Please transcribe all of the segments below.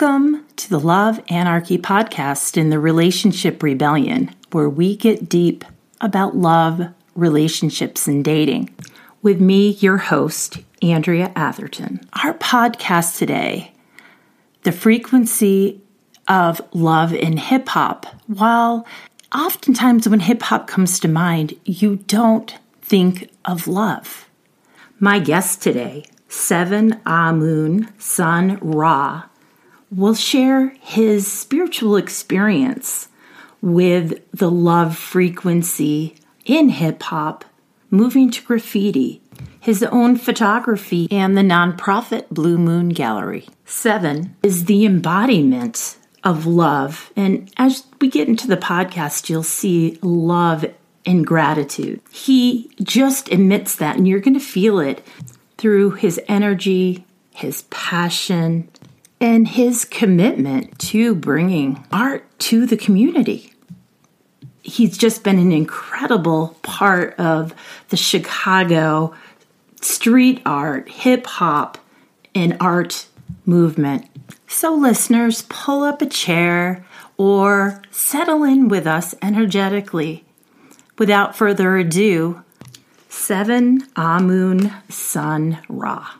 Welcome to the Love Anarchy podcast in the Relationship Rebellion, where we get deep about love, relationships, and dating. With me, your host, Andrea Atherton. Our podcast today, the frequency of love in hip hop. While oftentimes when hip hop comes to mind, you don't think of love. My guest today, Seven ah Amun Sun Ra, will share his spiritual experience with the love frequency in hip hop, moving to graffiti, his own photography, and the nonprofit Blue Moon Gallery. Seven is the embodiment of love. And as we get into the podcast, you'll see love and gratitude. He just emits that, and you're going to feel it through his energy, his passion, and his commitment to bringing art to the community. He's just been an incredible part of the Chicago street art, hip hop, and art movement. So, listeners, pull up a chair or settle in with us energetically. Without further ado, Seven ah Amun Sun Ra.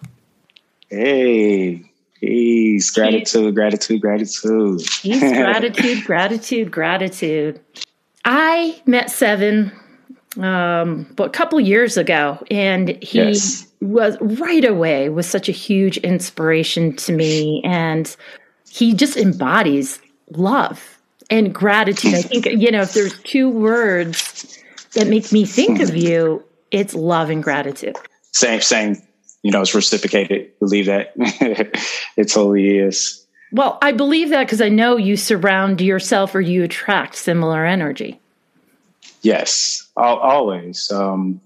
Hey, Peace, gratitude, gratitude, gratitude. Peace, gratitude, gratitude, gratitude. I met Seven um, but a couple years ago, and he yes. was right away was such a huge inspiration to me, and he just embodies love and gratitude. I think you know if there's two words that make me think of you, it's love and gratitude. Same, same you know, it's reciprocated. Believe that it totally is. Well, I believe that because I know you surround yourself or you attract similar energy. Yes, always. Um,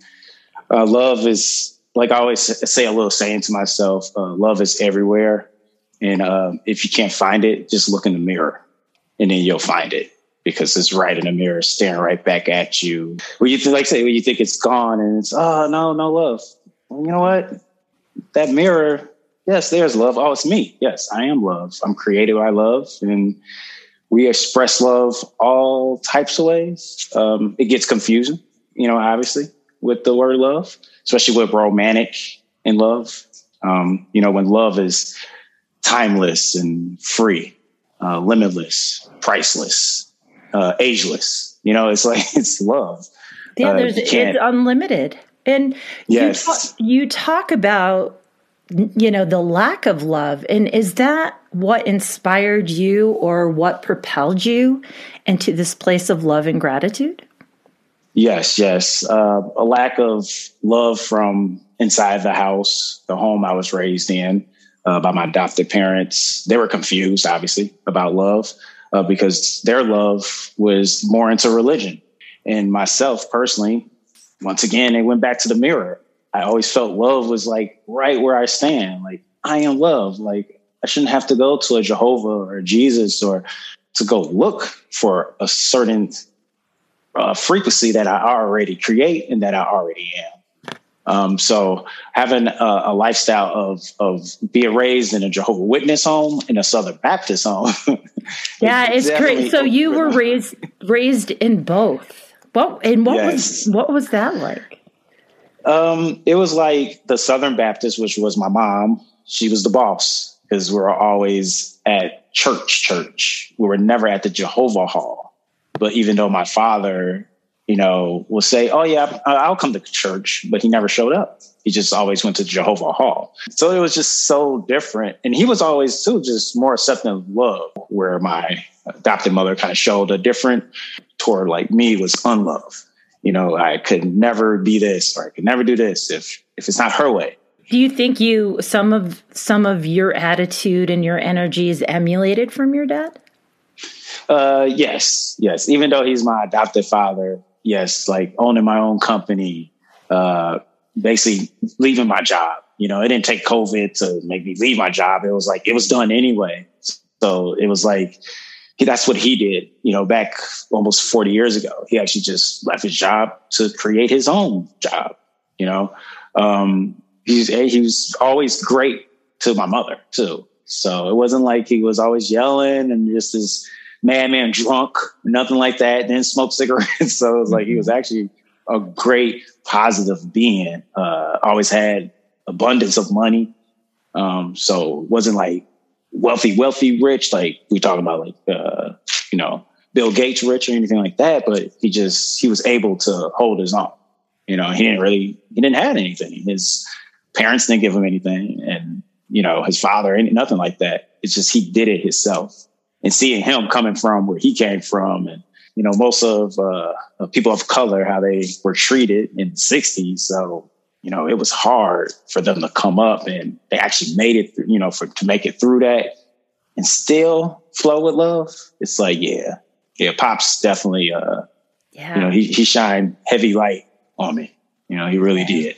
uh, love is like I always say a little saying to myself: uh, love is everywhere, and uh, if you can't find it, just look in the mirror, and then you'll find it because it's right in the mirror, staring right back at you. When you like say when you think it's gone, and it's oh no, no love. Well, you know what? That mirror, yes, there's love. Oh, it's me. Yes, I am love. I'm created by love. And we express love all types of ways. Um, it gets confusing, you know, obviously, with the word love, especially with romantic and love. Um, you know, when love is timeless and free, uh, limitless, priceless, uh, ageless. You know, it's like it's love. Yeah, uh, there's it's unlimited. And yes. you, talk, you talk about you know the lack of love. And is that what inspired you or what propelled you into this place of love and gratitude? Yes yes. Uh, a lack of love from inside the house the home i was raised in uh, by my adopted parents. They were confused obviously about love uh, because their love was more into religion. And myself personally once again, it went back to the mirror. I always felt love was like right where I stand. Like I am love. Like I shouldn't have to go to a Jehovah or Jesus or to go look for a certain uh, frequency that I already create and that I already am. Um, so having a, a, lifestyle of of being raised in a Jehovah Witness home in a Southern Baptist home. yeah, it's great. So you were raised raised in both. What and what yes. was what was that like? Um, it was like the Southern Baptist, which was my mom. She was the boss because we were always at church. Church. We were never at the Jehovah Hall. But even though my father, you know, will say, "Oh yeah, I'll come to church," but he never showed up. He just always went to Jehovah Hall. So it was just so different. And he was always too just more accepting of love, where my adopted mother kind of showed a different toward like me was unlove. You know, I could never be this or I could never do this if if it's not her way. Do you think you some of some of your attitude and your energy is emulated from your dad? Uh yes, yes. Even though he's my adopted father, yes, like owning my own company, uh basically leaving my job. You know, it didn't take COVID to make me leave my job. It was like it was done anyway. So it was like he, that's what he did, you know, back almost 40 years ago. He actually just left his job to create his own job, you know. Um, he's, he was always great to my mother too. So it wasn't like he was always yelling and just this madman drunk, nothing like that. Didn't smoke cigarettes. so it was like he was mm-hmm. actually a great positive being. Uh, always had abundance of money. Um, so it wasn't like wealthy, wealthy, rich. Like we talk about like uh, you know Bill Gates rich or anything like that. But he just he was able to hold his own. You know, he didn't really he didn't have anything. His parents didn't give him anything, and you know his father ain't nothing like that. It's just he did it himself. And seeing him coming from where he came from, and you know most of uh, people of color how they were treated in the '60s, so you know, it was hard for them to come up and they actually made it, you know, for to make it through that and still flow with love. It's like, yeah, yeah, Pops definitely, uh, yeah. you know, he, he shined heavy light on me. You know, he really did.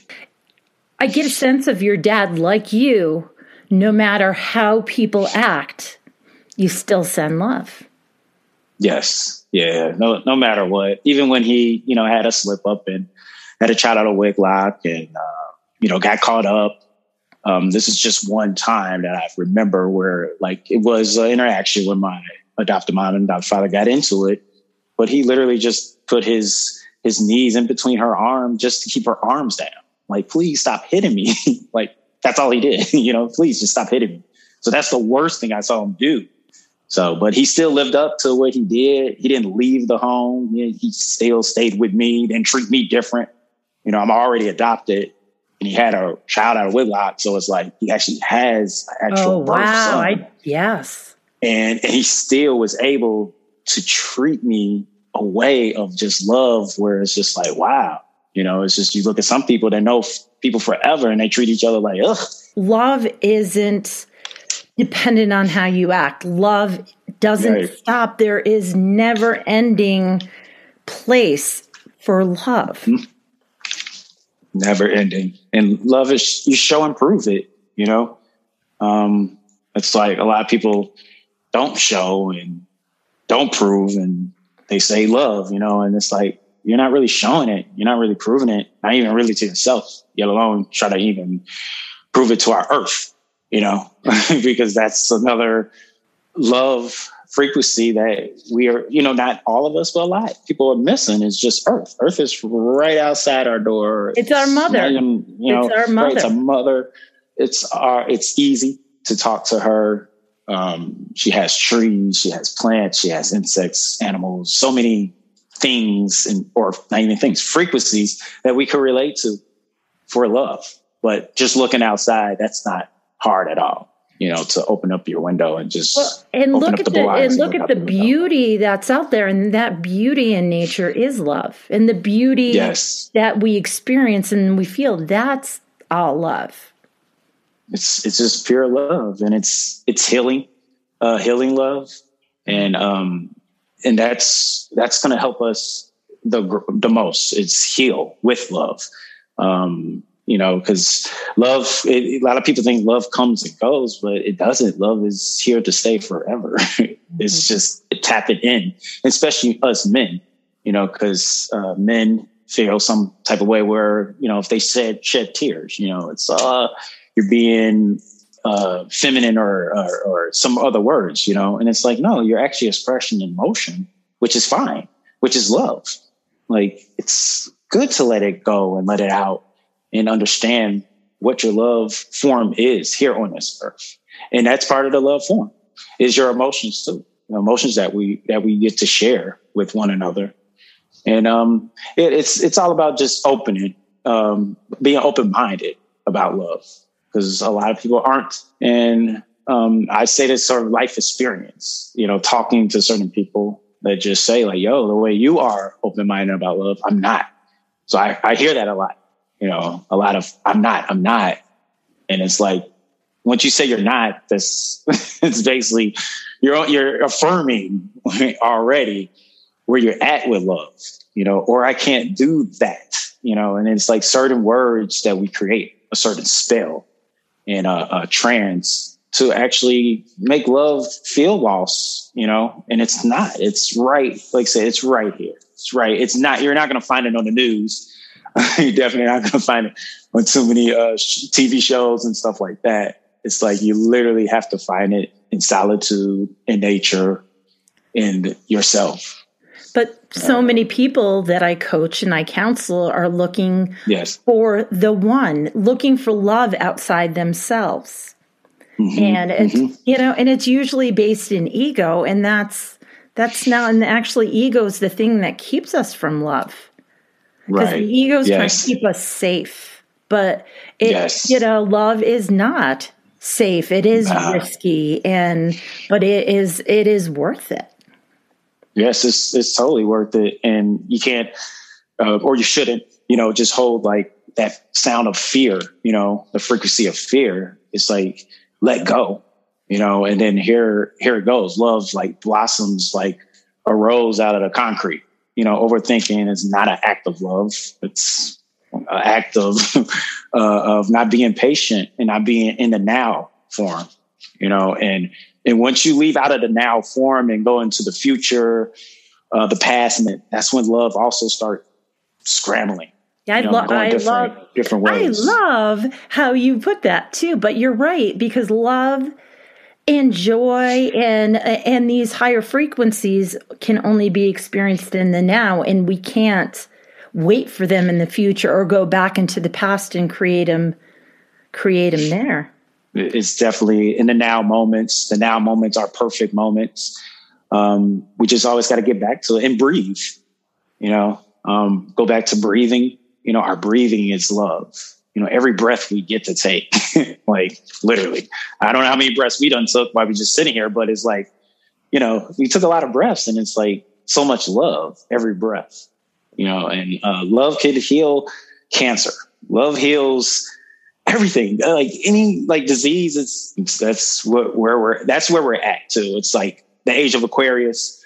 I get a sense of your dad, like you, no matter how people act, you still send love. Yes. Yeah. No, no matter what, even when he, you know, had a slip up and had a child out of wedlock and, uh, you know, got caught up. Um, this is just one time that I remember where like it was an interaction when my adopted mom and adopted father got into it, but he literally just put his, his knees in between her arm just to keep her arms down. Like, please stop hitting me. like that's all he did. you know, please just stop hitting me. So that's the worst thing I saw him do. So, but he still lived up to what he did. He didn't leave the home. He still stayed with me, didn't treat me different you know, I'm already adopted and he had a child out of wedlock. So it's like he actually has actual oh, wow. I, yes. And, and he still was able to treat me a way of just love where it's just like, wow, you know, it's just you look at some people that know f- people forever and they treat each other like, ugh. Love isn't dependent on how you act. Love doesn't right. stop. There is never ending place for love. Mm-hmm. Never ending. And love is you show and prove it, you know? Um, it's like a lot of people don't show and don't prove and they say love, you know, and it's like you're not really showing it. You're not really proving it, not even really to yourself, let alone try to even prove it to our earth, you know, because that's another love frequency that we are, you know, not all of us, but a lot people are missing is just Earth. Earth is right outside our door. It's, our mother. Even, you know, it's our mother. Right, it's a mother. It's our. It's easy to talk to her. Um, she has trees. She has plants. She has insects, animals. So many things, and or not even things, frequencies that we can relate to for love. But just looking outside, that's not hard at all you know, to open up your window and just well, and look at the, the and look at the beauty that's out there, and that beauty in nature is love, and the beauty yes. that we experience and we feel that's all love. It's it's just pure love, and it's it's healing, uh, healing love, and um, and that's that's going to help us the the most. It's heal with love. Um, you know, because love, it, a lot of people think love comes and goes, but it doesn't. Love is here to stay forever. it's mm-hmm. just tapping in, especially us men, you know, because uh, men feel some type of way where, you know, if they said shed tears, you know, it's, uh, you're being uh, feminine or, or, or some other words, you know, and it's like, no, you're actually expressing emotion, which is fine, which is love. Like it's good to let it go and let it out and understand what your love form is here on this earth. And that's part of the love form is your emotions too. emotions that we that we get to share with one another. And um it, it's it's all about just opening, um, being open-minded about love. Because a lot of people aren't. And um, I say this sort of life experience, you know, talking to certain people that just say like, yo, the way you are open-minded about love, I'm not. So I, I hear that a lot you know, a lot of I'm not, I'm not. And it's like once you say you're not, this it's basically you're you're affirming already where you're at with love, you know, or I can't do that, you know, and it's like certain words that we create, a certain spell in a, a trance to actually make love feel lost, you know, and it's not. It's right, like I said, it's right here. It's right. It's not. You're not going to find it on the news you're definitely not going to find it on too many uh, TV shows and stuff like that. It's like you literally have to find it in solitude, in nature, in yourself. But so many people that I coach and I counsel are looking yes. for the one, looking for love outside themselves. Mm-hmm, and it's mm-hmm. you know, and it's usually based in ego, and that's that's now and actually ego is the thing that keeps us from love. Because right. the ego is yes. trying to keep us safe. But it yes. you know, love is not safe. It is risky and but it is it is worth it. Yes, it's it's totally worth it. And you can't uh, or you shouldn't, you know, just hold like that sound of fear, you know, the frequency of fear. It's like let go, you know, and then here, here it goes. Love like blossoms like a rose out of the concrete. You know, overthinking is not an act of love. It's an act of, uh, of not being patient and not being in the now form, you know, and, and once you leave out of the now form and go into the future, uh, the past, and that's when love also start scrambling yeah, I, know, lo- I love different ways. I love how you put that too. But you're right because love and joy and and these higher frequencies can only be experienced in the now, and we can't wait for them in the future or go back into the past and create them create them there. It's definitely in the now moments. The now moments are perfect moments. Um, we just always got to get back to it and breathe. You know, um, go back to breathing you know, our breathing is love. You know, every breath we get to take, like literally. I don't know how many breaths we done took while we just sitting here, but it's like, you know, we took a lot of breaths and it's like so much love every breath, you know, and uh, love could heal cancer. Love heals everything like any like disease it's, it's that's what where we're that's where we're at too it's like the age of aquarius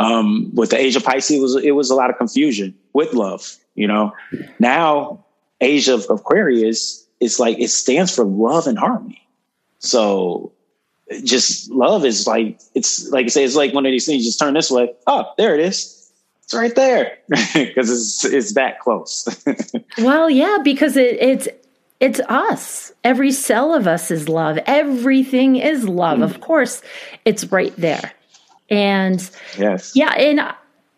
um with the age of pisces it was it was a lot of confusion with love you know, now age of Aquarius is like it stands for love and harmony. So just love is like it's like I say, it's like one of these things. You just turn this way. Oh, there it is. It's right there because it's it's that close. well, yeah, because it, it's it's us. Every cell of us is love. Everything is love. Mm. Of course, it's right there. And yes, yeah, and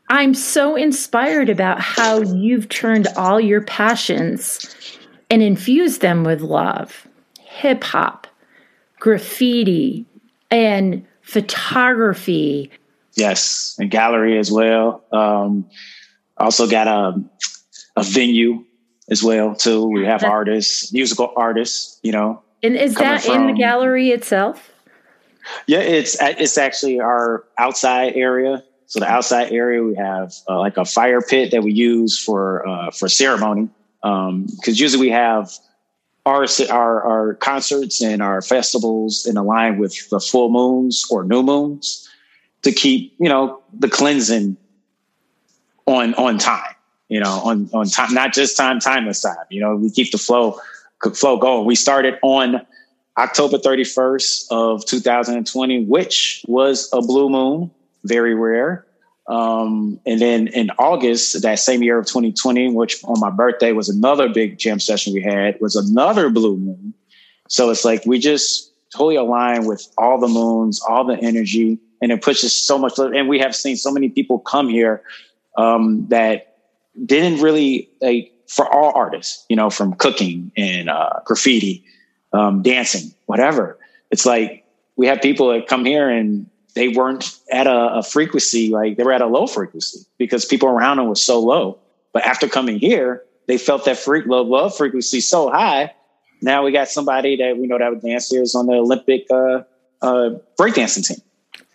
I'm so inspired about how you've turned all your passions and infused them with love. Hip hop, graffiti, and photography. Yes, and gallery as well. Um, also got a, a venue as well too. We have artists, musical artists, you know. And is that from, in the gallery itself? Yeah, it's it's actually our outside area. So the outside area, we have uh, like a fire pit that we use for uh, for ceremony. Because um, usually we have our, our our concerts and our festivals in line with the full moons or new moons to keep you know the cleansing on on time. You know, on on time, not just time, timeless time. You know, we keep the flow flow going. We started on October 31st of 2020, which was a blue moon very rare. Um, and then in August, that same year of 2020, which on my birthday was another big jam session we had, was another blue moon. So it's like we just totally align with all the moons, all the energy, and it pushes so much. And we have seen so many people come here um, that didn't really like for all artists, you know, from cooking and uh, graffiti, um, dancing, whatever. It's like we have people that come here and they weren't at a, a, frequency like they were at a low frequency because people around them were so low. But after coming here, they felt that freak love love frequency so high. Now we got somebody that we know that would dance here is on the Olympic uh, uh, breakdancing team.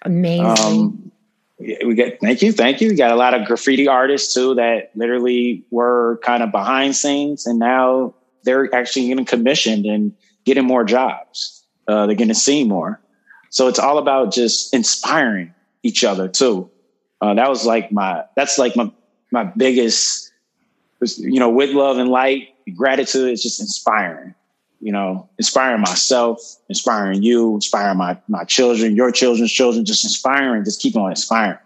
Amazing. Um, we get thank you, thank you. We got a lot of graffiti artists too that literally were kind of behind scenes, and now they're actually getting commissioned and getting more jobs. Uh, they're getting to see more. So it's all about just inspiring each other too. Uh, that was like my, that's like my, my biggest, you know, with love and light, gratitude is just inspiring, you know, inspiring myself, inspiring you, inspiring my, my children, your children's children, just inspiring, just keep on inspiring.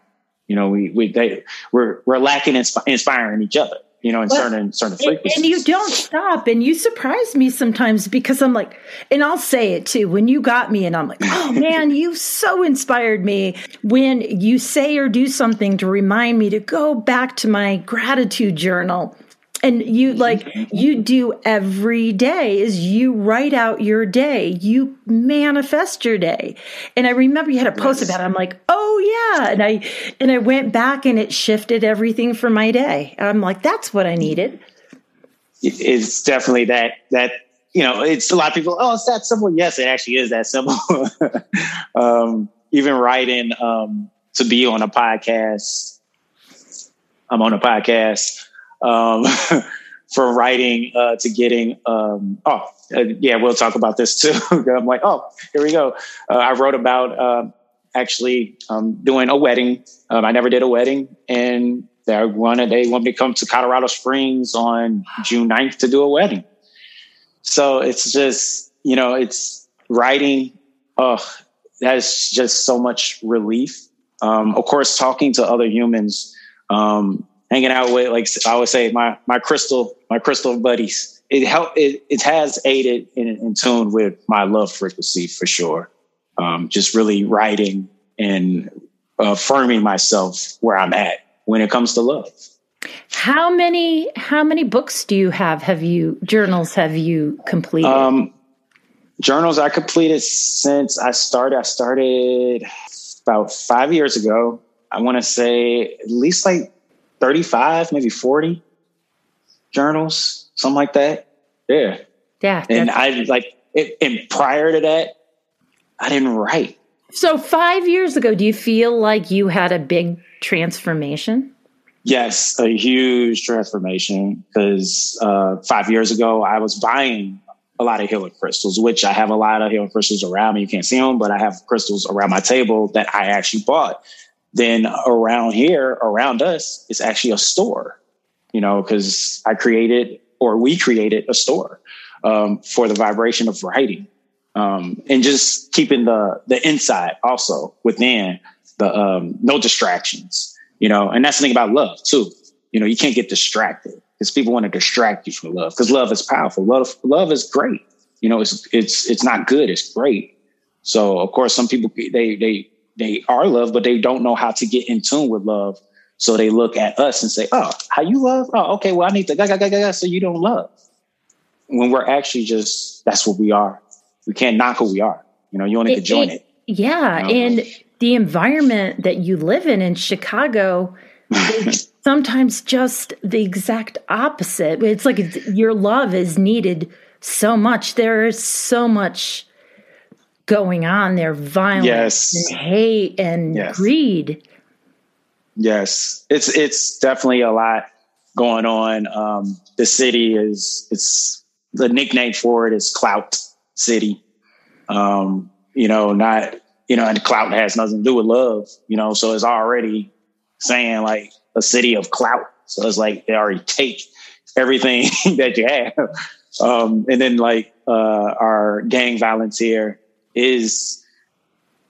You know, we, we, they, we're, we're lacking in inspiring each other. You know, in well, certain certain frequencies. And you don't stop, and you surprise me sometimes because I'm like, and I'll say it too. When you got me, and I'm like, oh man, you so inspired me. When you say or do something to remind me to go back to my gratitude journal and you like you do every day is you write out your day. You manifest your day. And i remember you had a post yes. about it. I'm like oh yeah. And i and i went back and it shifted everything for my day. I'm like that's what i needed. It's definitely that that you know it's a lot of people oh it's that simple yes it actually is that simple um, even writing um, to be on a podcast i'm on a podcast um, from writing uh, to getting. Um, oh, uh, yeah, we'll talk about this too. I'm like, oh, here we go. Uh, I wrote about uh, actually um, doing a wedding. Um, I never did a wedding, and they wanted they want me to come to Colorado Springs on June 9th to do a wedding. So it's just you know it's writing. Oh, that's just so much relief. Um, of course, talking to other humans um, hanging out with like I would say my my crystal my crystal buddies. It help it it has aided in, in tune with my love frequency for sure. Um, just really writing and affirming myself where I'm at when it comes to love. How many how many books do you have? Have you journals have you completed? Um, journals I completed since I started. I started about five years ago. I want to say at least like 35, maybe 40 journals, something like that. Yeah. Yeah. And I like, it, and prior to that, I didn't write. So, five years ago, do you feel like you had a big transformation? Yes, a huge transformation. Because uh, five years ago, I was buying a lot of healing crystals, which I have a lot of healing crystals around me. You can't see them, but I have crystals around my table that I actually bought then around here, around us, it's actually a store, you know, because I created or we created a store um, for the vibration of writing um, and just keeping the the inside also within the um, no distractions, you know, and that's the thing about love too. You know, you can't get distracted because people want to distract you from love because love is powerful. Love love is great. You know, it's it's it's not good. It's great. So of course, some people they they they are love, but they don't know how to get in tune with love. So they look at us and say, "Oh, how you love? Oh, okay. Well, I need to ga ga ga ga." So you don't love when we're actually just that's what we are. We can't knock who we are. You know, you only could join it. Yeah, you know? and the environment that you live in in Chicago is sometimes just the exact opposite. It's like your love is needed so much. There is so much going on there violence yes. and hate and yes. greed. Yes. It's it's definitely a lot going on. Um, the city is it's the nickname for it is clout city. Um, you know not you know and clout has nothing to do with love you know so it's already saying like a city of clout. So it's like they already take everything that you have. Um, and then like uh, our gang volunteer is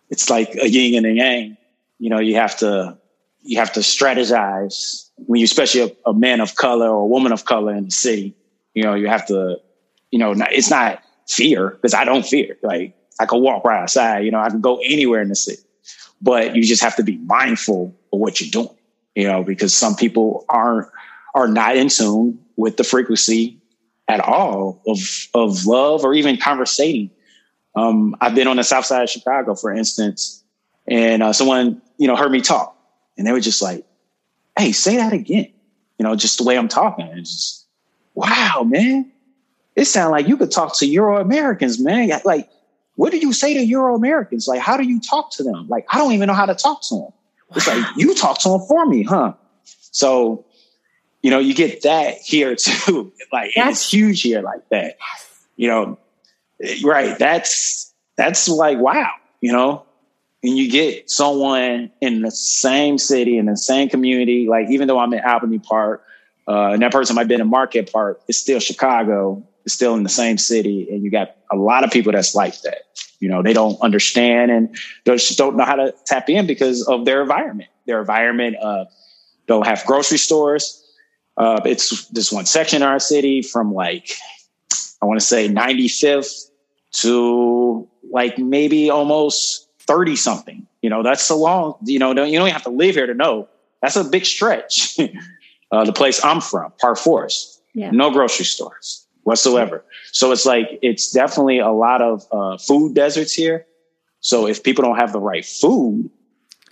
it's like a yin and a yang. You know, you have to you have to strategize when you, especially a, a man of color or a woman of color in the city. You know, you have to, you know, it's not fear because I don't fear. Like I can walk right outside. You know, I can go anywhere in the city, but you just have to be mindful of what you're doing. You know, because some people aren't are not in tune with the frequency at all of of love or even conversating um, I've been on the south side of Chicago, for instance, and uh, someone, you know, heard me talk and they were just like, Hey, say that again. You know, just the way I'm talking. It's just, wow, man. It sounds like you could talk to Euro Americans, man. Like, what do you say to Euro Americans? Like, how do you talk to them? Like, I don't even know how to talk to them. It's like, you talk to them for me, huh? So, you know, you get that here too. like, it's huge here like that. You know, right. That's that's like wow you know? And you get someone in the same city in the same community like even though i'm in albany park uh, and that person might be in Marquette Park it's still chicago it's still in the same city and you got a lot of people that's like that. You know they don't understand and just don't know how to tap in because of their environment. Their environment uh, don't have grocery stores. Uh, it's this one section in our city from like I want to say 95th to like maybe almost 30 something. You know, that's so long. You know, don't, you don't have to live here to know. That's a big stretch. uh, the place I'm from, Park Forest, yeah. no grocery stores whatsoever. So it's like it's definitely a lot of uh, food deserts here. So if people don't have the right food,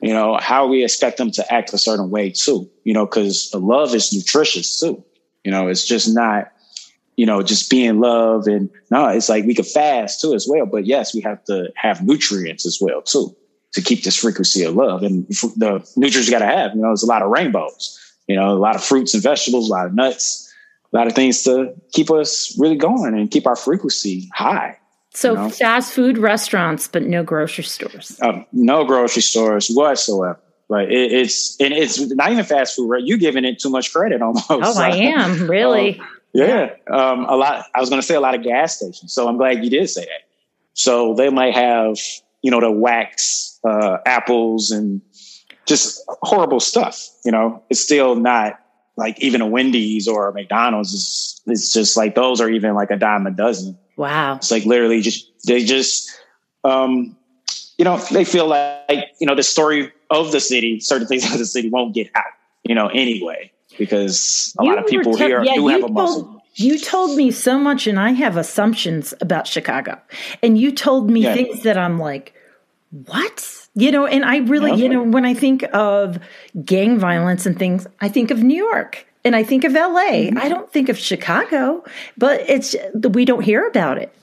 you know, how we expect them to act a certain way too, you know, because love is nutritious too. You know, it's just not, you know, just being love and no, it's like we could fast too as well. But yes, we have to have nutrients as well too to keep this frequency of love. And the nutrients you got to have, you know, there's a lot of rainbows, you know, a lot of fruits and vegetables, a lot of nuts, a lot of things to keep us really going and keep our frequency high. So you know? fast food restaurants, but no grocery stores. Um, no grocery stores whatsoever. Like It, it's and it's not even fast food, right? You're giving it too much credit almost. Oh, I am really. Um, yeah, um, a lot. I was going to say a lot of gas stations. So I'm glad you did say that. So they might have, you know, the wax uh, apples and just horrible stuff. You know, it's still not like even a Wendy's or a McDonald's. Is, it's just like those are even like a dime a dozen. Wow. It's like literally just they just um, you know they feel like you know the story of the city, certain things of the city won't get out. You know, anyway because a you lot of people here yeah, do have a muscle. Told, you told me so much, and I have assumptions about Chicago. And you told me yeah. things that I'm like, what? You know, and I really, you know, when I think of gang violence and things, I think of New York and I think of LA. Mm-hmm. I don't think of Chicago, but it's we don't hear about it.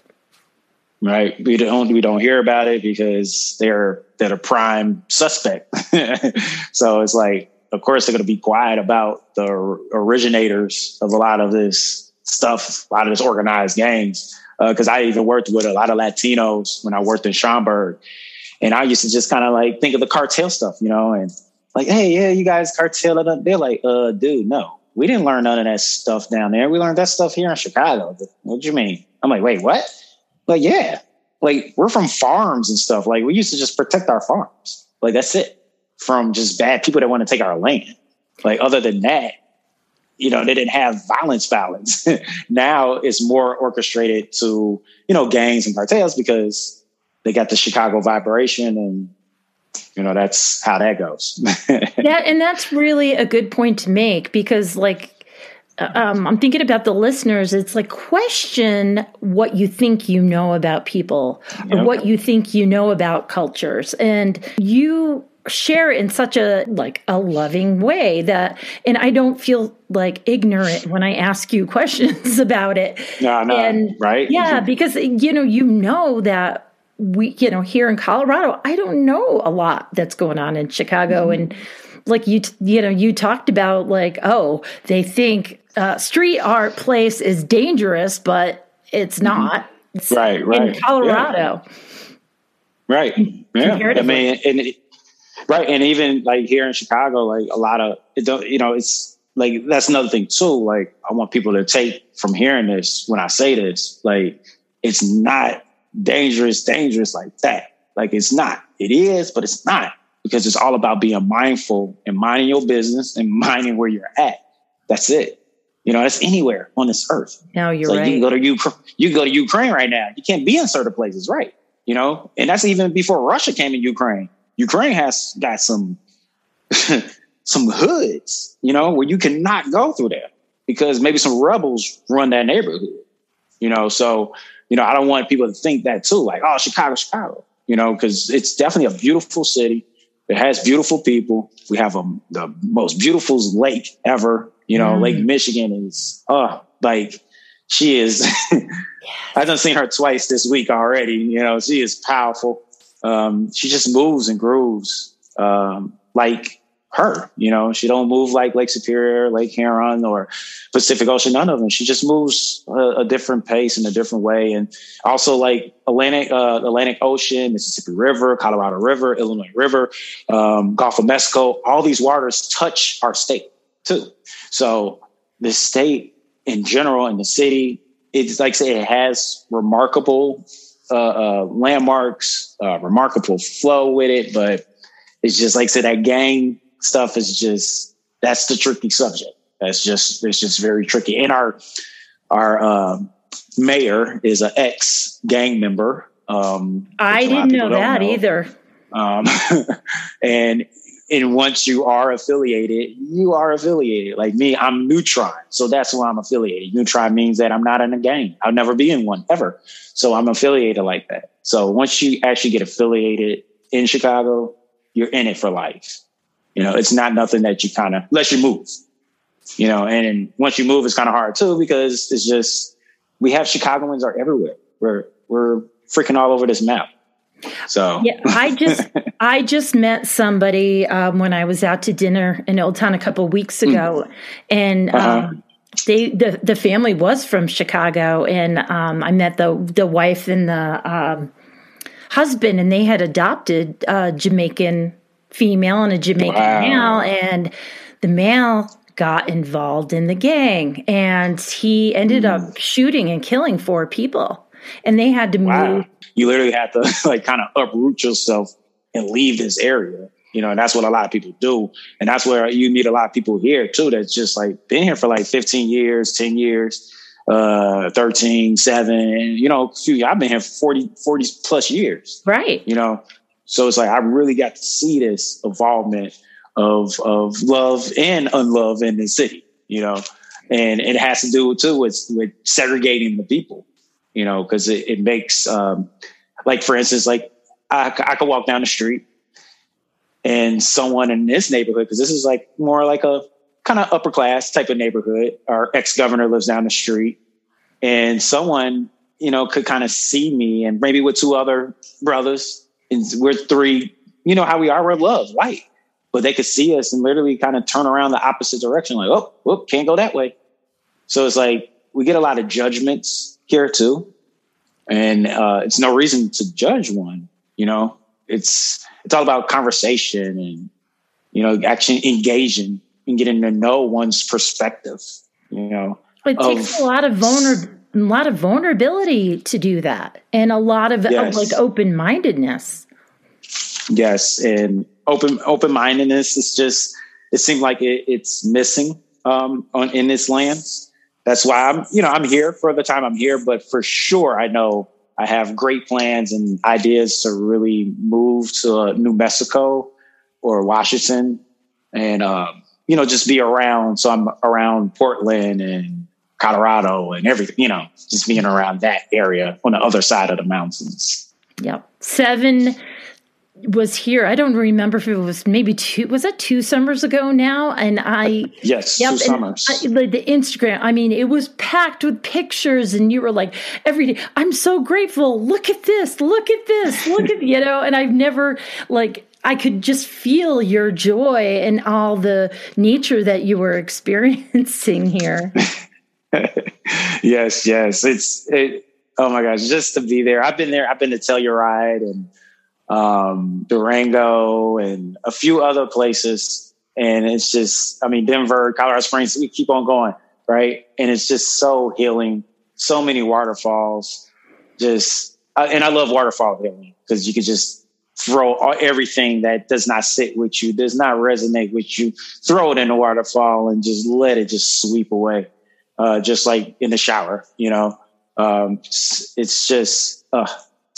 Right. We don't we don't hear about it because they're they're a prime suspect. so it's like of course they're going to be quiet about the originators of a lot of this stuff, a lot of this organized gangs. Because uh, I even worked with a lot of Latinos when I worked in Schaumburg, and I used to just kind of like think of the cartel stuff, you know, and like, hey, yeah, you guys cartel it. They're like, uh, dude, no, we didn't learn none of that stuff down there. We learned that stuff here in Chicago. What do you mean? I'm like, wait, what? Like, yeah, like we're from farms and stuff. Like we used to just protect our farms. Like that's it from just bad people that want to take our land. Like other than that, you know, they didn't have violence, violence. now it's more orchestrated to, you know, gangs and cartels because they got the Chicago vibration and you know that's how that goes yeah and that's really a good point to make because like um, i'm thinking about the listeners it's like question what you think you know about people or what you think you know about cultures and you share in such a like a loving way that and I don't feel like ignorant when I ask you questions about it. No, no, and, right? Yeah, because you know, you know that we, you know, here in Colorado, I don't know a lot that's going on in Chicago mm-hmm. and like you you know, you talked about like, oh, they think uh, street art place is dangerous, but it's mm-hmm. not. It's right, right. In Colorado. Yeah. Right. Yeah. I mean, and right and even like here in chicago like a lot of it don't you know it's like that's another thing too like i want people to take from hearing this when i say this like it's not dangerous dangerous like that. Like it's not. It is but it's not because it's all about being mindful and minding your business and minding where you're at. That's it. You know that's anywhere on this earth. No you're right you can go to ukraine you can go to ukraine right now. You can't be in certain places right? You know? And that's even before russia came in ukraine Ukraine has got some some hoods, you know, where you cannot go through there because maybe some rebels run that neighborhood, you know. So, you know, I don't want people to think that too, like, oh, Chicago, Chicago, you know, because it's definitely a beautiful city. It has beautiful people. We have a, the most beautiful lake ever. You know, mm. Lake Michigan is, oh, like she is. I've done seen her twice this week already. You know, she is powerful um, she just moves and grooves um, like her. You know, she don't move like Lake Superior, Lake Huron, or Pacific Ocean. None of them. She just moves a, a different pace in a different way. And also like Atlantic, uh, Atlantic Ocean, Mississippi River, Colorado River, Illinois River, um, Gulf of Mexico. All these waters touch our state too. So the state in general and the city, it's like say it has remarkable uh, uh, landmarks, uh, remarkable flow with it, but it's just like I said, that gang stuff is just that's the tricky subject. That's just it's just very tricky. And our our uh, mayor is an ex gang member. Um, I didn't know that know. either. Um, and and once you are affiliated, you are affiliated. Like me, I'm Neutron, so that's why I'm affiliated. Neutron means that I'm not in a gang. I'll never be in one ever. So I'm affiliated like that. So once you actually get affiliated in Chicago, you're in it for life. You know, it's not nothing that you kind of unless you move. You know, and once you move, it's kind of hard too because it's just we have Chicagoans are everywhere. We're we're freaking all over this map. So yeah, I just I just met somebody um, when I was out to dinner in Old Town a couple weeks ago, mm. and. Uh-huh. Um, they the the family was from Chicago, and um, I met the the wife and the um, husband, and they had adopted a Jamaican female and a Jamaican wow. male, and the male got involved in the gang, and he ended mm. up shooting and killing four people, and they had to wow. move you literally have to like kind of uproot yourself and leave this area. You know, and that's what a lot of people do. And that's where you meet a lot of people here too that's just like been here for like 15 years, 10 years, uh, 13, 7, you know, few, I've been here for 40, 40 plus years. Right. You know, so it's like I really got to see this evolvement of of love and unlove in the city, you know. And it has to do too with with segregating the people you know, because it, it, makes, um, like, for instance, like I, I could walk down the street and someone in this neighborhood, because this is like more like a kind of upper class type of neighborhood. Our ex governor lives down the street, and someone, you know, could kind of see me and maybe with two other brothers, and we're three, you know, how we are, we're love, white. But they could see us and literally kind of turn around the opposite direction, like, oh, whoop, can't go that way. So it's like we get a lot of judgments here too. And uh, it's no reason to judge one, you know. It's it's all about conversation and you know actually engaging and getting to know one's perspective. You know, it of, takes a lot of vulnerability a lot of vulnerability to do that and a lot of, yes. of like open mindedness yes and open open mindedness is just it seems like it, it's missing um on in this lands that's why I'm, you know, I'm here for the time I'm here, but for sure, I know I have great plans and ideas to really move to uh, New Mexico or Washington and, um, you know, just be around. So I'm around Portland and Colorado and everything, you know, just being around that area on the other side of the mountains. Yep. Seven was here. I don't remember if it was maybe two. Was that two summers ago now? And I yes, yep, two summers. I, the, Instagram. I mean, it was packed with pictures, and you were like every day. I'm so grateful. Look at this. Look at this. Look at you know. And I've never like. I could just feel your joy and all the nature that you were experiencing here. yes, yes. It's it. Oh my gosh, just to be there. I've been there. I've been to Telluride and um, Durango, and a few other places. And it's just, I mean, Denver, Colorado Springs, we keep on going, right? And it's just so healing. So many waterfalls. Just, and I love waterfall healing because you can just throw all, everything that does not sit with you, does not resonate with you, throw it in the waterfall and just let it just sweep away. Uh, just like in the shower, you know, um, it's just, uh,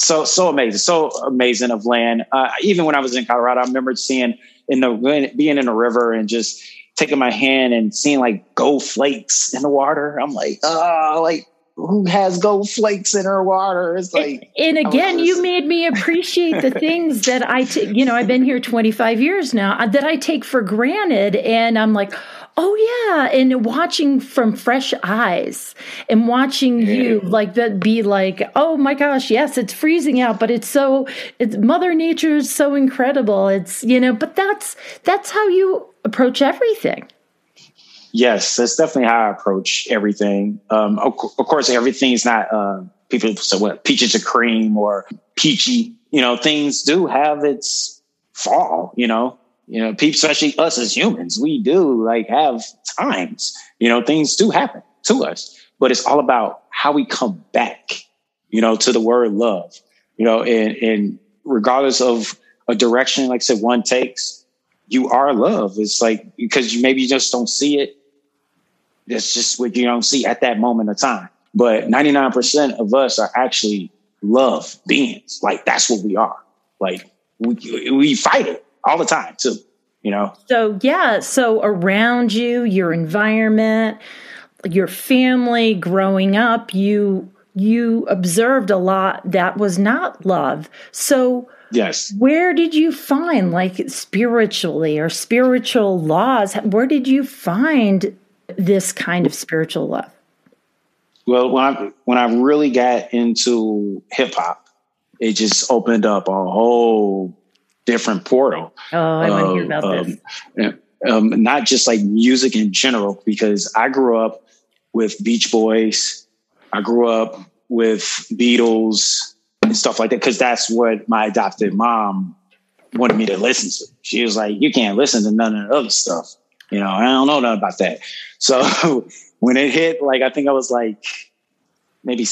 so so amazing, so amazing of land. Uh, even when I was in Colorado, I remember seeing in the being in the river and just taking my hand and seeing like gold flakes in the water. I'm like, oh, like who has gold flakes in her water? It's like, and, and again, you made me appreciate the things that I, t- you know, I've been here 25 years now uh, that I take for granted, and I'm like Oh yeah, and watching from fresh eyes and watching you like that be like, oh my gosh, yes, it's freezing out, but it's so it's Mother Nature is so incredible. It's you know, but that's that's how you approach everything. Yes, that's definitely how I approach everything. Um, of, of course, everything is not uh, people say what peaches and cream or peachy. You know, things do have its fall. You know, you know, people, especially us as humans, we do like have times, you know, things do happen to us, but it's all about how we come back, you know, to the word love, you know, and, and regardless of a direction, like I said, one takes, you are love. It's like, because you maybe you just don't see it That's just what you don't see at that moment of time. But 99% of us are actually love beings. Like that's what we are. Like we, we fight it all the time too, you know? So yeah. So around you, your environment, your family growing up, you, you observed a lot that was not love. So Yes. Where did you find, like spiritually or spiritual laws, where did you find this kind of spiritual love? Well, when I when I really got into hip hop, it just opened up a whole different portal. Oh, I want to hear about um, this. Um, not just like music in general, because I grew up with Beach Boys. I grew up with Beatles and stuff like that, because that's what my adopted mom wanted me to listen to. She was like, "You can't listen to none of the other stuff." You know, I don't know nothing about that. So when it hit, like I think I was like maybe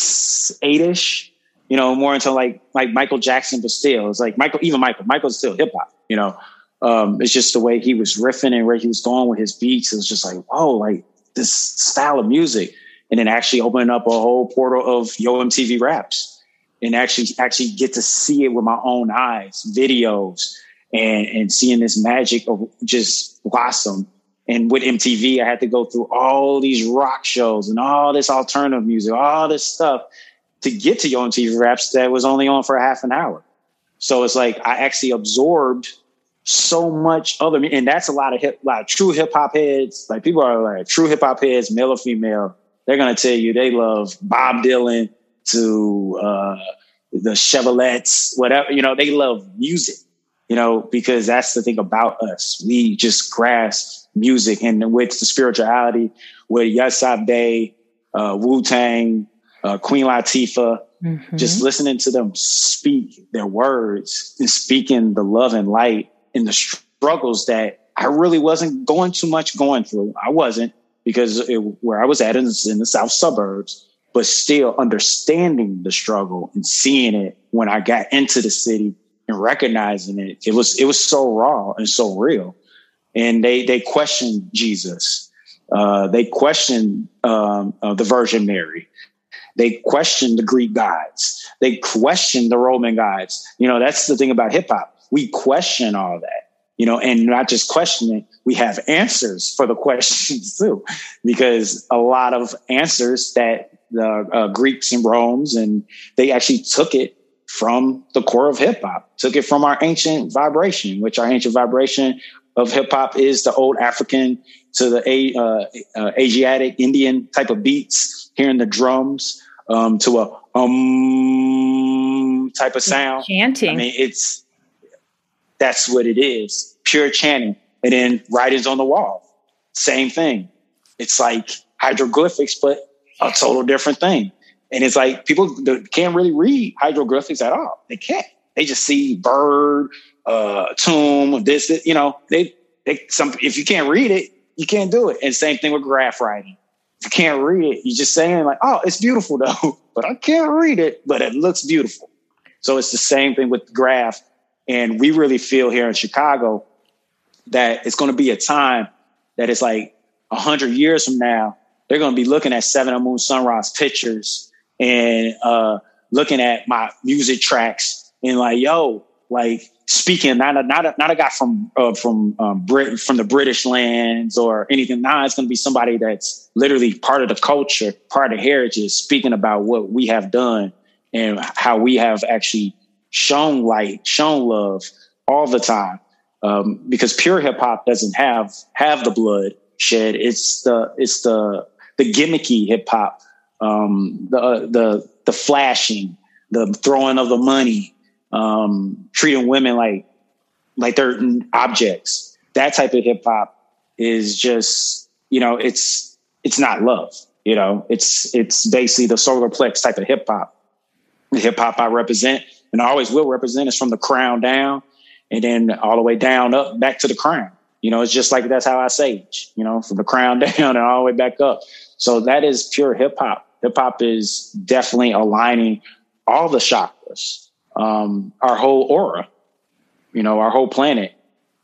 eight-ish, you know, more into like like Michael Jackson, but still, it's like Michael, even Michael, Michael's still hip hop, you know. Um, it's just the way he was riffing and where he was going with his beats. It was just like, whoa, like this style of music. And then actually opening up a whole portal of Yo MTV raps and actually actually get to see it with my own eyes, videos, and and seeing this magic of just blossom and with MTV, I had to go through all these rock shows and all this alternative music, all this stuff to get to Yo MTV Raps that was only on for a half an hour. So it's like I actually absorbed so much other, and that's a lot of hip, lot of true hip hop heads. Like people are like true hip hop heads, male or female. They're gonna tell you they love Bob Dylan to uh, the Chevrolets, whatever. You know, they love music. You know, because that's the thing about us. We just grasp music and with the spirituality with Yasiin Bey, uh, Wu Tang, uh, Queen Latifah, mm-hmm. just listening to them speak their words and speaking the love and light and the struggles that I really wasn't going too much going through. I wasn't because it, where I was at is in the south suburbs, but still understanding the struggle and seeing it when I got into the city and recognizing it. It was it was so raw and so real and they they questioned Jesus. Uh, they questioned um, uh, the Virgin Mary. They questioned the Greek gods. They questioned the Roman gods. You know, that's the thing about hip hop. We question all that, you know, and not just questioning, we have answers for the questions too, because a lot of answers that the uh, Greeks and Romans, and they actually took it from the core of hip hop, took it from our ancient vibration, which our ancient vibration of hip hop is the old African to the uh, uh, Asiatic Indian type of beats, hearing the drums um, to a um type of sound. Chanting. I mean, it's that's what it is. Pure chanting. And then writings on the wall. Same thing. It's like hieroglyphics, but a total different thing. And it's like people can't really read hieroglyphics at all. They can't. They just see bird, uh, tomb, this, this, you know, they, they, some, if you can't read it, you can't do it. And same thing with graph writing. You can't read it, you're just saying like, oh, it's beautiful though, but I can't read it, but it looks beautiful. So it's the same thing with the graph. And we really feel here in Chicago that it's going to be a time that it's like a hundred years from now, they're going to be looking at Seven of Moon Sunrise pictures and uh, looking at my music tracks and like, yo, like speaking, not a, not a, not a guy from uh, from um, from the British lands or anything. Now it's going to be somebody that's literally part of the culture, part of heritage, speaking about what we have done and how we have actually shown light, shown love all the time. Um, because pure hip hop doesn't have have the blood shed. It's the it's the the gimmicky hip hop, um, the uh, the the flashing, the throwing of the money, um, treating women like like they're objects. That type of hip hop is just you know it's it's not love. You know, it's it's basically the solar plex type of hip hop. The hip hop I represent and I always will represent is from the crown down and then all the way down up back to the crown. You know, it's just like that's how I sage, you know, from the crown down and all the way back up. So that is pure hip hop. Hip hop is definitely aligning all the chakras um, our whole aura, you know, our whole planet.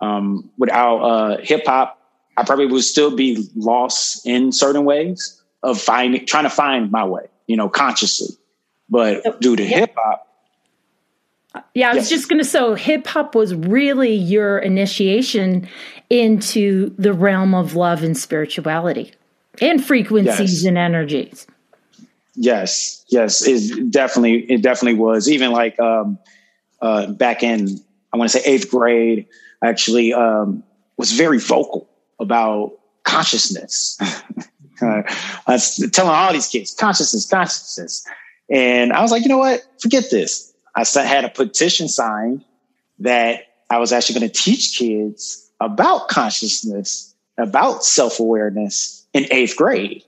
Um, without uh, hip hop, I probably would still be lost in certain ways of finding, trying to find my way, you know, consciously. But due to yeah. hip hop, yeah, I was just going to so hip hop was really your initiation into the realm of love and spirituality and frequencies yes. and energies. Yes, yes, it definitely it definitely was. Even like um, uh, back in I want to say eighth grade, I actually um, was very vocal about consciousness. I was telling all these kids consciousness, consciousness, and I was like, you know what? Forget this. I had a petition signed that I was actually going to teach kids about consciousness, about self awareness in eighth grade.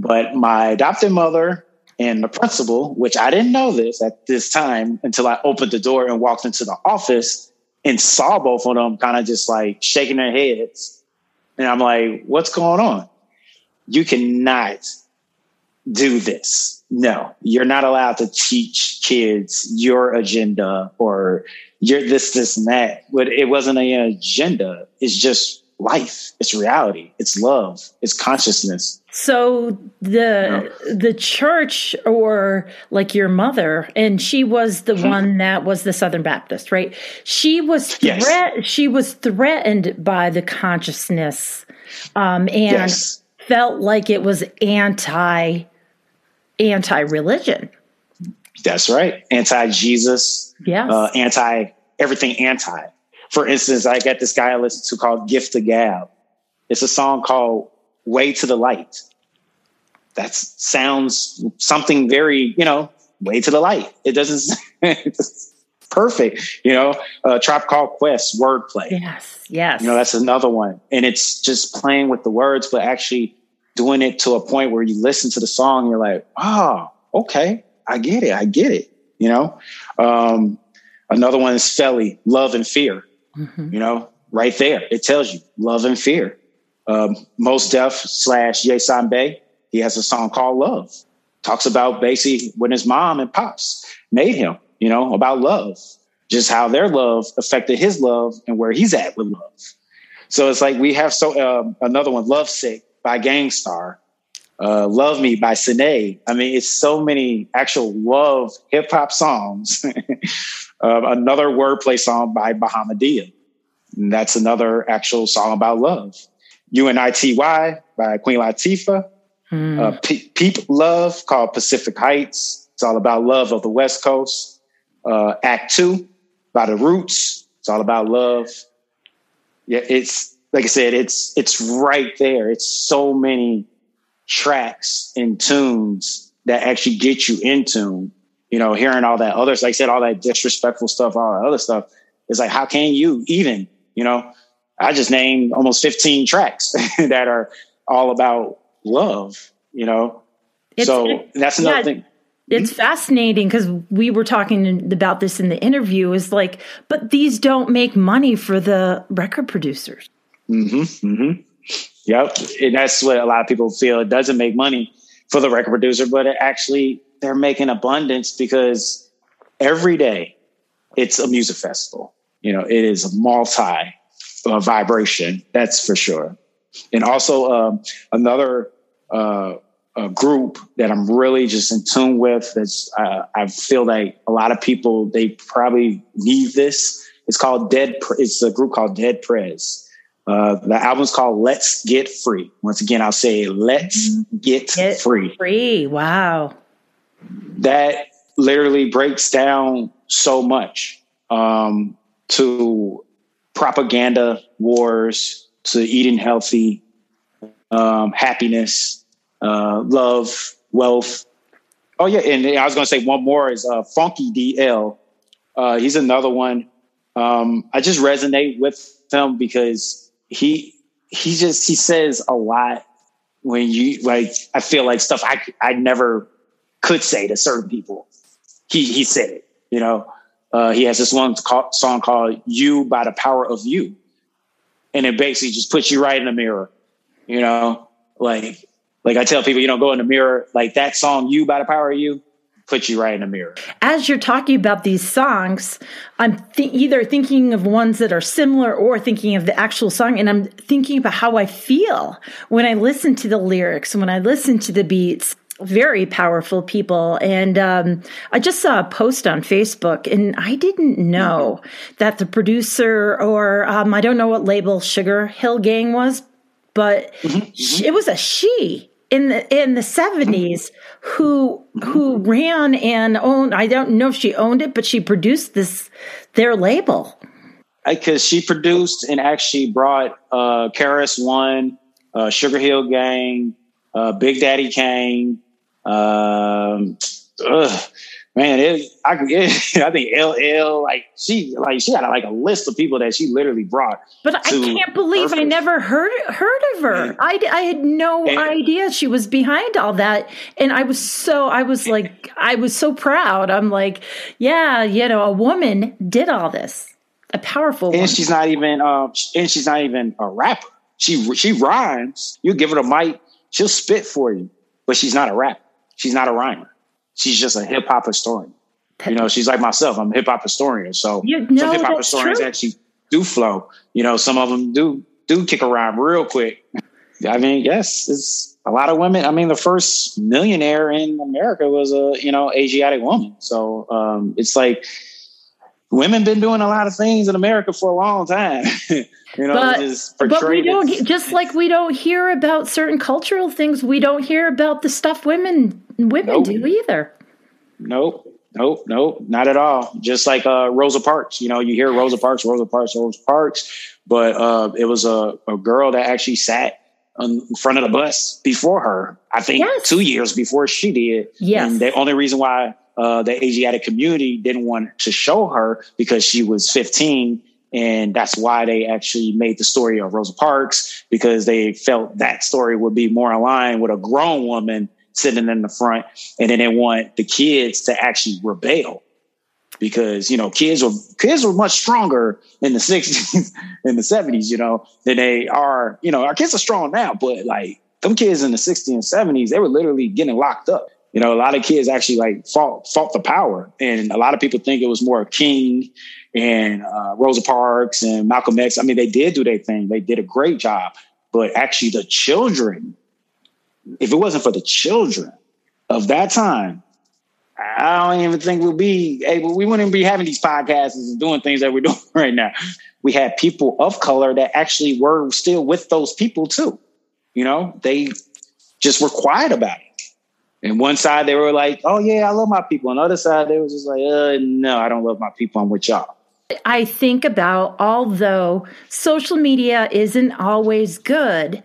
But my adopted mother and the principal, which I didn't know this at this time until I opened the door and walked into the office and saw both of them kind of just like shaking their heads. And I'm like, what's going on? You cannot do this. No, you're not allowed to teach kids your agenda or your this, this, and that. But it wasn't an agenda. It's just life. It's reality. It's love. It's consciousness. So the you know? the church or like your mother, and she was the mm-hmm. one that was the Southern Baptist, right? She was threat yes. she was threatened by the consciousness um, and yes. felt like it was anti anti religion. That's right. Anti Jesus. Yeah. Uh, anti everything anti. For instance, I got this guy I listen to called Gift of Gab. It's a song called Way to the Light. That sounds something very, you know, way to the light. It doesn't, perfect, you know, uh, Tribe Called Quest, wordplay. Yes, yes. You know, that's another one. And it's just playing with the words, but actually doing it to a point where you listen to the song, and you're like, oh, okay, I get it, I get it. You know, um, another one is Felly, Love and Fear. Mm-hmm. You know, right there, it tells you love and fear. Um, Mos Def slash Yasiin Bey, he has a song called Love. Talks about basically when his mom and pops made him, you know, about love, just how their love affected his love and where he's at with love. So it's like we have so um, another one, Love Sick by Gang Starr, uh, Love Me by Sine. I mean, it's so many actual love hip hop songs. uh, another wordplay song by Bahamadia. And that's another actual song about love. UNITY by Queen Latifah. Hmm. Uh, Pep Love called Pacific Heights. It's all about love of the West Coast. Uh, Act Too by The Roots. It's all about love. Yeah, it's like I said, it's it's right there. It's so many tracks and tunes that actually get you in tune. You know, hearing all that others, like I said, all that disrespectful stuff, all that other stuff. It's like, how can you even, you know, I just named almost 15 tracks that are all about love, you know? It's, so that's another yeah, thing. It's fascinating because we were talking about this in the interview is like, but these don't make money for the record producers. Mm-hmm, mm-hmm. Yep. And that's what a lot of people feel. It doesn't make money for the record producer, but it actually, they're making abundance because every day it's a music festival. You know, it is a multi uh, vibration. That's for sure. And also um, another uh, group that I'm really just in tune with. That's uh, I feel like a lot of people they probably need this. It's called Dead. It's a group called Dead Prez uh, the album's called Let's Get Free. Once again, I'll say Let's Get, Get Free. Free. Wow. That literally breaks down so much um, to propaganda wars, to eating healthy, um, happiness, uh, love, wealth. Oh, yeah. And I was going to say one more is uh, Funky DL. Uh, he's another one. Um, I just resonate with him because he he just he says a lot when you like I feel like stuff I I never could say to certain people. He he said it, you know. Uh, he has this one call, song called "You" by the Power of You, and it basically just puts you right in the mirror. You know, like like I tell people, you know, go in the mirror. Like that song "You" by the Power of You put you right in the mirror. As you're talking about these songs, I'm th- either thinking of ones that are similar or thinking of the actual song, and I'm thinking about how I feel when I listen to the lyrics, when I listen to the beats. Very powerful people. And um, I just saw a post on Facebook, and I didn't know that the producer, or um, I don't know what label Sugar Hill Gang was, but mm-hmm, mm-hmm. it was a she in the in the 70s who who ran and owned I don't know if she owned it but she produced this their label because she produced and actually brought uh KRS One, uh, Sugar Hill Gang, uh, Big Daddy Kane, um, ugh, man, it, I, it, I think LL, like she, like she had like a list of people that she literally brought. But I can't believe I never heard heard of her. I, I had no and, idea she was behind all that, and I was so I was like I was so proud. I'm like, yeah, you know, a woman did all this, a powerful. And woman. she's not even, um, and she's not even a rapper. She she rhymes. You give her a mic, she'll spit for you, but she's not a rapper. She's not a rhymer she's just a hip hop historian. You know, she's like myself. I'm a hip hop historian. So you know, some hip hop historians true. actually do flow. You know, some of them do do kick around real quick. I mean, yes, it's a lot of women. I mean, the first millionaire in America was a you know Asiatic woman. So um, it's like women been doing a lot of things in America for a long time. you know, but, but we don't just like we don't hear about certain cultural things. We don't hear about the stuff women women nope. do either. Nope. Nope, nope, not at all. Just like uh, Rosa Parks, you know, you hear Rosa Parks, Rosa Parks, Rosa Parks, but uh, it was a, a girl that actually sat in front of the bus before her. I think yes. two years before she did. Yes. And the only reason why uh, the Asiatic community didn't want to show her because she was 15. And that's why they actually made the story of Rosa Parks because they felt that story would be more aligned with a grown woman sitting in the front. And then they want the kids to actually rebel because, you know, kids were, kids were much stronger in the sixties and the seventies, you know, than they are, you know, our kids are strong now, but like them kids in the sixties and seventies, they were literally getting locked up. You know, a lot of kids actually like fought, fought the power. And a lot of people think it was more King and uh, Rosa Parks and Malcolm X. I mean, they did do their thing. They did a great job. But actually, the children if it wasn't for the children of that time, I don't even think we'll be able, we wouldn't be having these podcasts and doing things that we're doing right now. We had people of color that actually were still with those people too. You know, they just were quiet about it. And one side they were like, "Oh yeah, I love my people." On the other side, they was just like, uh, "No, I don't love my people. I'm with y'all." I think about although social media isn't always good,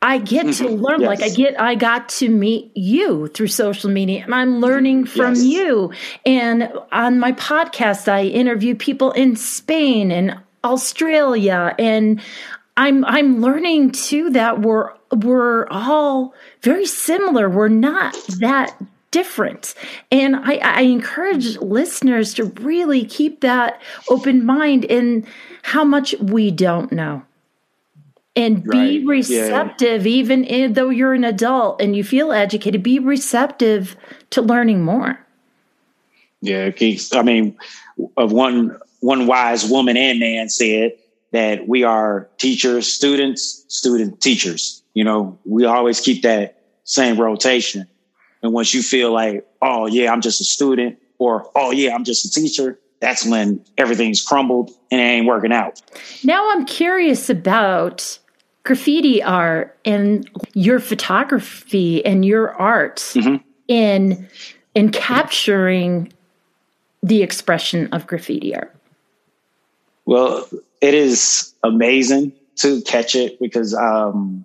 I get to mm-hmm. learn. Yes. Like I get, I got to meet you through social media, and I'm learning from yes. you. And on my podcast, I interview people in Spain and Australia, and I'm I'm learning too that we're we're all very similar. We're not that different. And I, I encourage listeners to really keep that open mind in how much we don't know and be right. receptive yeah. even in, though you're an adult and you feel educated be receptive to learning more yeah i mean of one one wise woman and man said that we are teachers students student teachers you know we always keep that same rotation and once you feel like oh yeah i'm just a student or oh yeah i'm just a teacher that's when everything's crumbled and it ain't working out. Now I'm curious about graffiti art and your photography and your art mm-hmm. in in capturing the expression of graffiti art? Well, it is amazing to catch it because um,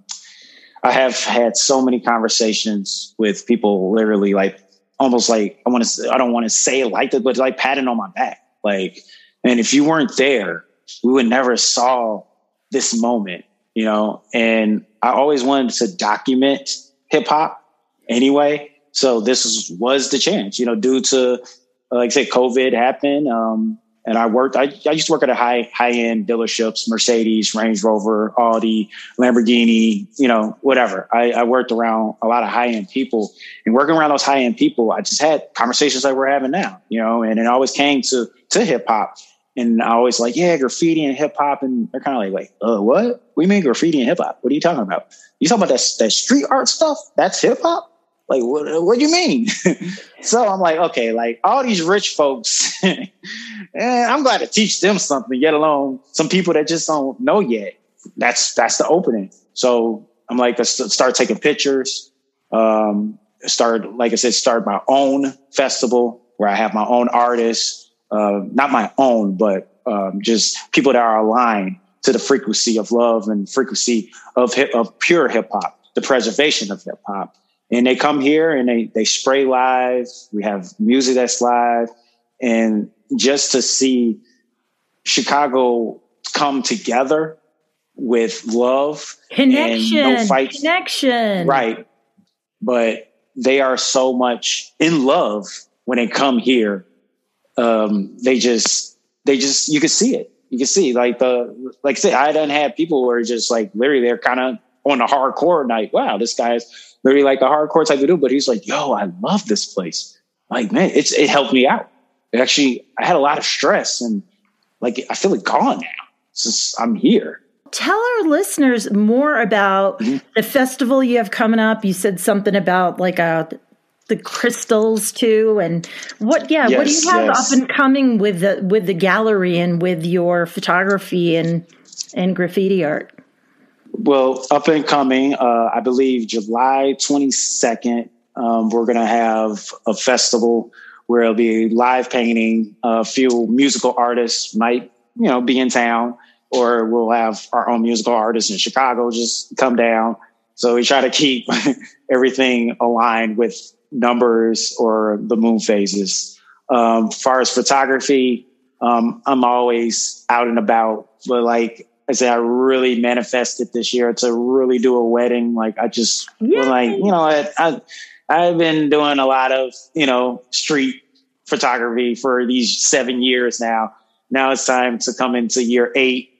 I have had so many conversations with people literally like almost like I want to I don't want to say it like that, but like patting on my back. Like, and if you weren't there, we would never saw this moment you know, and I always wanted to document hip hop anyway. So this was, was the chance, you know, due to, like I said, COVID happened. Um, and I worked. I, I used to work at a high high end dealerships, Mercedes, Range Rover, Audi, Lamborghini, you know, whatever. I, I worked around a lot of high end people, and working around those high end people, I just had conversations like we're having now, you know, and it always came to to hip hop. And I always like, yeah, graffiti and hip hop, and they're kind of like, like, uh, what? We mean graffiti and hip hop? What are you talking about? You talking about that that street art stuff? That's hip hop? Like, what, what do you mean? so I'm like, okay, like all these rich folks, and I'm glad to teach them something, get alone some people that just don't know yet. That's, that's the opening. So I'm like, let's start taking pictures. Um, start, like I said, start my own festival where I have my own artists, uh, not my own, but um, just people that are aligned to the frequency of love and frequency of hip, of pure hip hop, the preservation of hip hop and they come here and they they spray live. We have music that's live, and just to see Chicago come together with love, connection, no fights, connection, right? But they are so much in love when they come here. Um, they just they just you can see it. You can see like the like I said, I done had people who are just like literally they're kind of on a hardcore night. Wow, this guy's literally like a hardcore type of dude, but he's like, yo, I love this place. Like, man, it's it helped me out. It actually, I had a lot of stress and like I feel it gone now since I'm here. Tell our listeners more about mm-hmm. the festival you have coming up. You said something about like a the crystals too and what yeah yes, what do you have yes. up and coming with the with the gallery and with your photography and and graffiti art well, up and coming, uh, I believe July 22nd, um, we're going to have a festival where it'll be live painting. A few musical artists might, you know, be in town, or we'll have our own musical artists in Chicago just come down. So we try to keep everything aligned with numbers or the moon phases. Um, far as photography, um, I'm always out and about, but like I say I really manifested this year to really do a wedding. Like I just like, you know, I, I I've been doing a lot of, you know, street photography for these seven years now. Now it's time to come into year eight,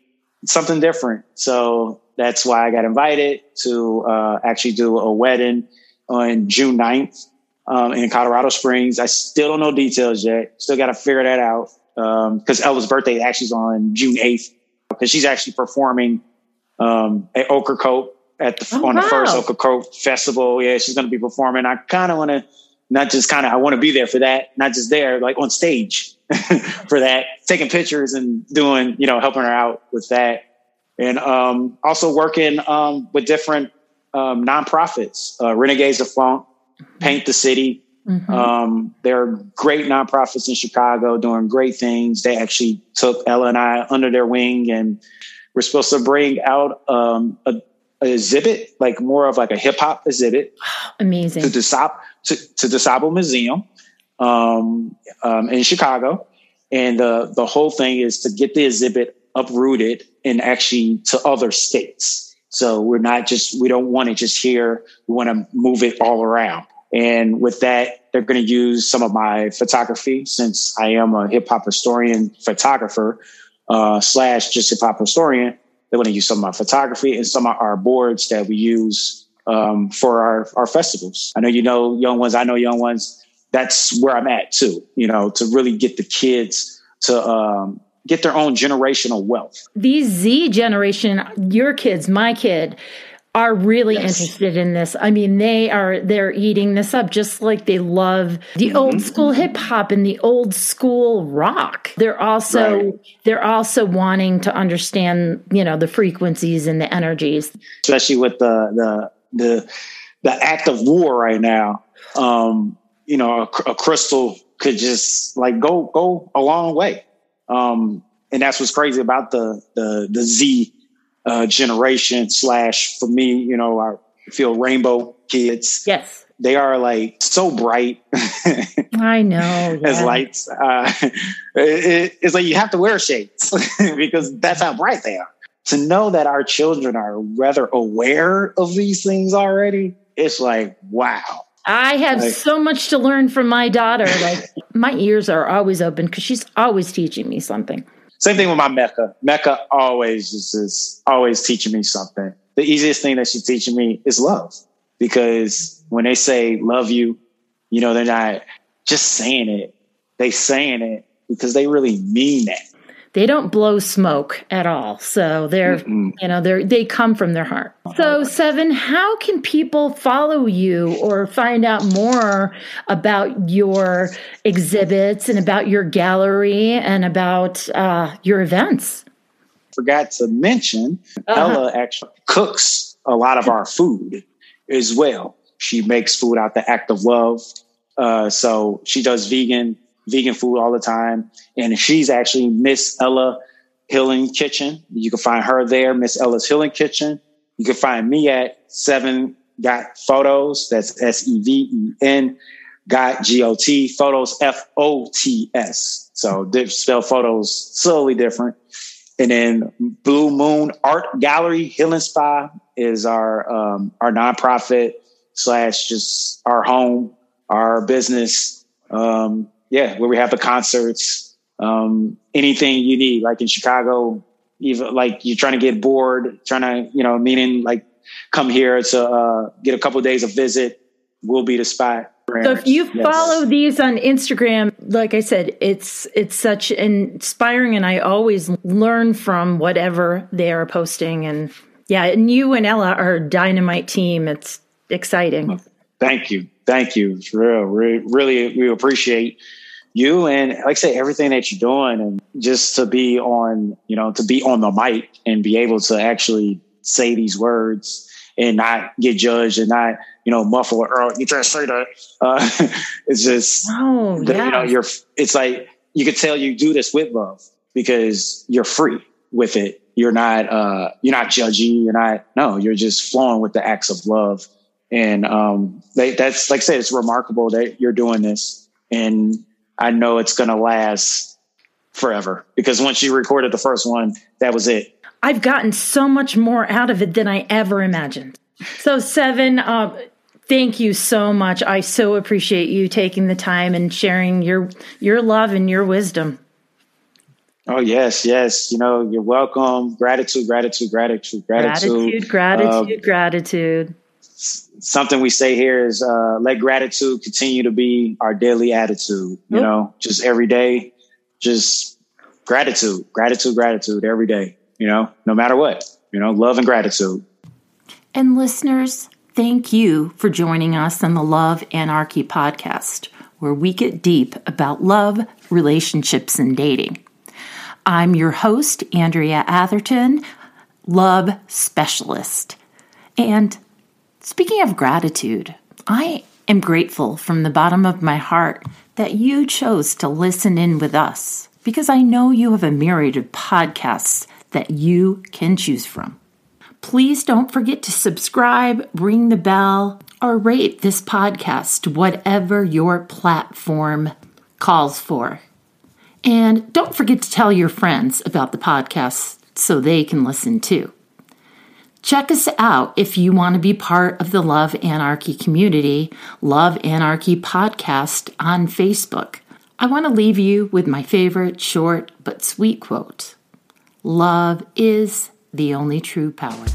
something different. So that's why I got invited to uh, actually do a wedding on June 9th um, in Colorado Springs. I still don't know details yet. Still got to figure that out because um, Ella's birthday actually is on June 8th because she's actually performing um, at Ocracoke at the, oh, on wow. the first Ocracoke festival. Yeah, she's going to be performing. I kind of want to not just kind of I want to be there for that, not just there, like on stage for that, taking pictures and doing, you know, helping her out with that, and um, also working um, with different um, nonprofits, uh, Renegades of Funk, Paint the City. Mm-hmm. Um, there are great nonprofits in Chicago doing great things. They actually took Ella and I under their wing, and we're supposed to bring out um, a, a, exhibit, like more of like a hip hop exhibit. Amazing to the Sop to, to the DuSable Museum um, um, in Chicago, and uh, the whole thing is to get the exhibit uprooted and actually to other states. So we're not just we don't want it just here. We want to move it all around. And with that, they're going to use some of my photography since I am a hip hop historian photographer uh, slash just hip hop historian. They're going to use some of my photography and some of our boards that we use um, for our, our festivals. I know you know young ones. I know young ones. That's where I'm at too. You know, to really get the kids to um, get their own generational wealth. These Z generation, your kids, my kid are really yes. interested in this. I mean, they are they're eating this up just like they love the mm-hmm. old school hip hop and the old school rock. They're also right. they're also wanting to understand, you know, the frequencies and the energies. Especially with the the the the act of war right now. Um, you know, a, a crystal could just like go go a long way. Um, and that's what's crazy about the the the Z uh, generation slash for me, you know, I feel rainbow kids. Yes. They are like so bright. I know. Yeah. As lights. Uh, it, it's like you have to wear shades because that's how bright they are. To know that our children are rather aware of these things already, it's like, wow. I have like, so much to learn from my daughter. Like my ears are always open because she's always teaching me something. Same thing with my Mecca. Mecca always is, is always teaching me something. The easiest thing that she's teaching me is love because when they say love you, you know, they're not just saying it. They saying it because they really mean that they don't blow smoke at all. So they're, mm you know, they're, they come from their heart. So, Seven, how can people follow you or find out more about your exhibits and about your gallery and about uh, your events? Forgot to mention, uh-huh. Ella actually cooks a lot of our food as well. She makes food out the act of love. Uh, so she does vegan vegan food all the time. And she's actually Miss Ella Healing Kitchen. You can find her there, Miss Ella's Healing Kitchen. You can find me at Seven Got Photos. That's S E V E N Got G O T Photos F O T S. So spell photos slowly different. And then Blue Moon Art Gallery Healing Spa is our um, our nonprofit slash just our home, our business. Um, yeah, where we have the concerts, um, anything you need, like in Chicago, even like you're trying to get bored, trying to, you know, meaning like come here to uh, get a couple of days of visit, will be the spot. So if you yes. follow these on Instagram, like I said, it's it's such inspiring, and I always learn from whatever they are posting. And yeah, and you and Ella are a dynamite team. It's exciting. Thank you, thank you. It's real, really, really, we appreciate you and like I say, everything that you're doing and just to be on, you know, to be on the mic and be able to actually say these words and not get judged and not, you know, muffle or oh, you try to say that. Uh, it's just, oh, yeah. you know, you're, it's like, you could tell you do this with love because you're free with it. You're not, uh, you're not judgy. You're not, no, you're just flowing with the acts of love. And, um, they, that's like I said, it's remarkable that you're doing this and I know it's going to last forever because once you recorded the first one, that was it. I've gotten so much more out of it than I ever imagined. So, Seven, uh, thank you so much. I so appreciate you taking the time and sharing your your love and your wisdom. Oh yes, yes. You know, you're welcome. Gratitude, gratitude, gratitude, gratitude, gratitude, gratitude, uh, gratitude something we say here is uh, let gratitude continue to be our daily attitude. You know, just every day, just gratitude, gratitude, gratitude every day. You know, no matter what. You know, love and gratitude. And listeners, thank you for joining us on the Love Anarchy podcast, where we get deep about love, relationships, and dating. I'm your host, Andrea Atherton, love specialist. And Speaking of gratitude, I am grateful from the bottom of my heart that you chose to listen in with us because I know you have a myriad of podcasts that you can choose from. Please don't forget to subscribe, ring the bell, or rate this podcast, whatever your platform calls for. And don't forget to tell your friends about the podcast so they can listen too. Check us out if you want to be part of the Love Anarchy community, Love Anarchy Podcast on Facebook. I want to leave you with my favorite short but sweet quote Love is the only true power.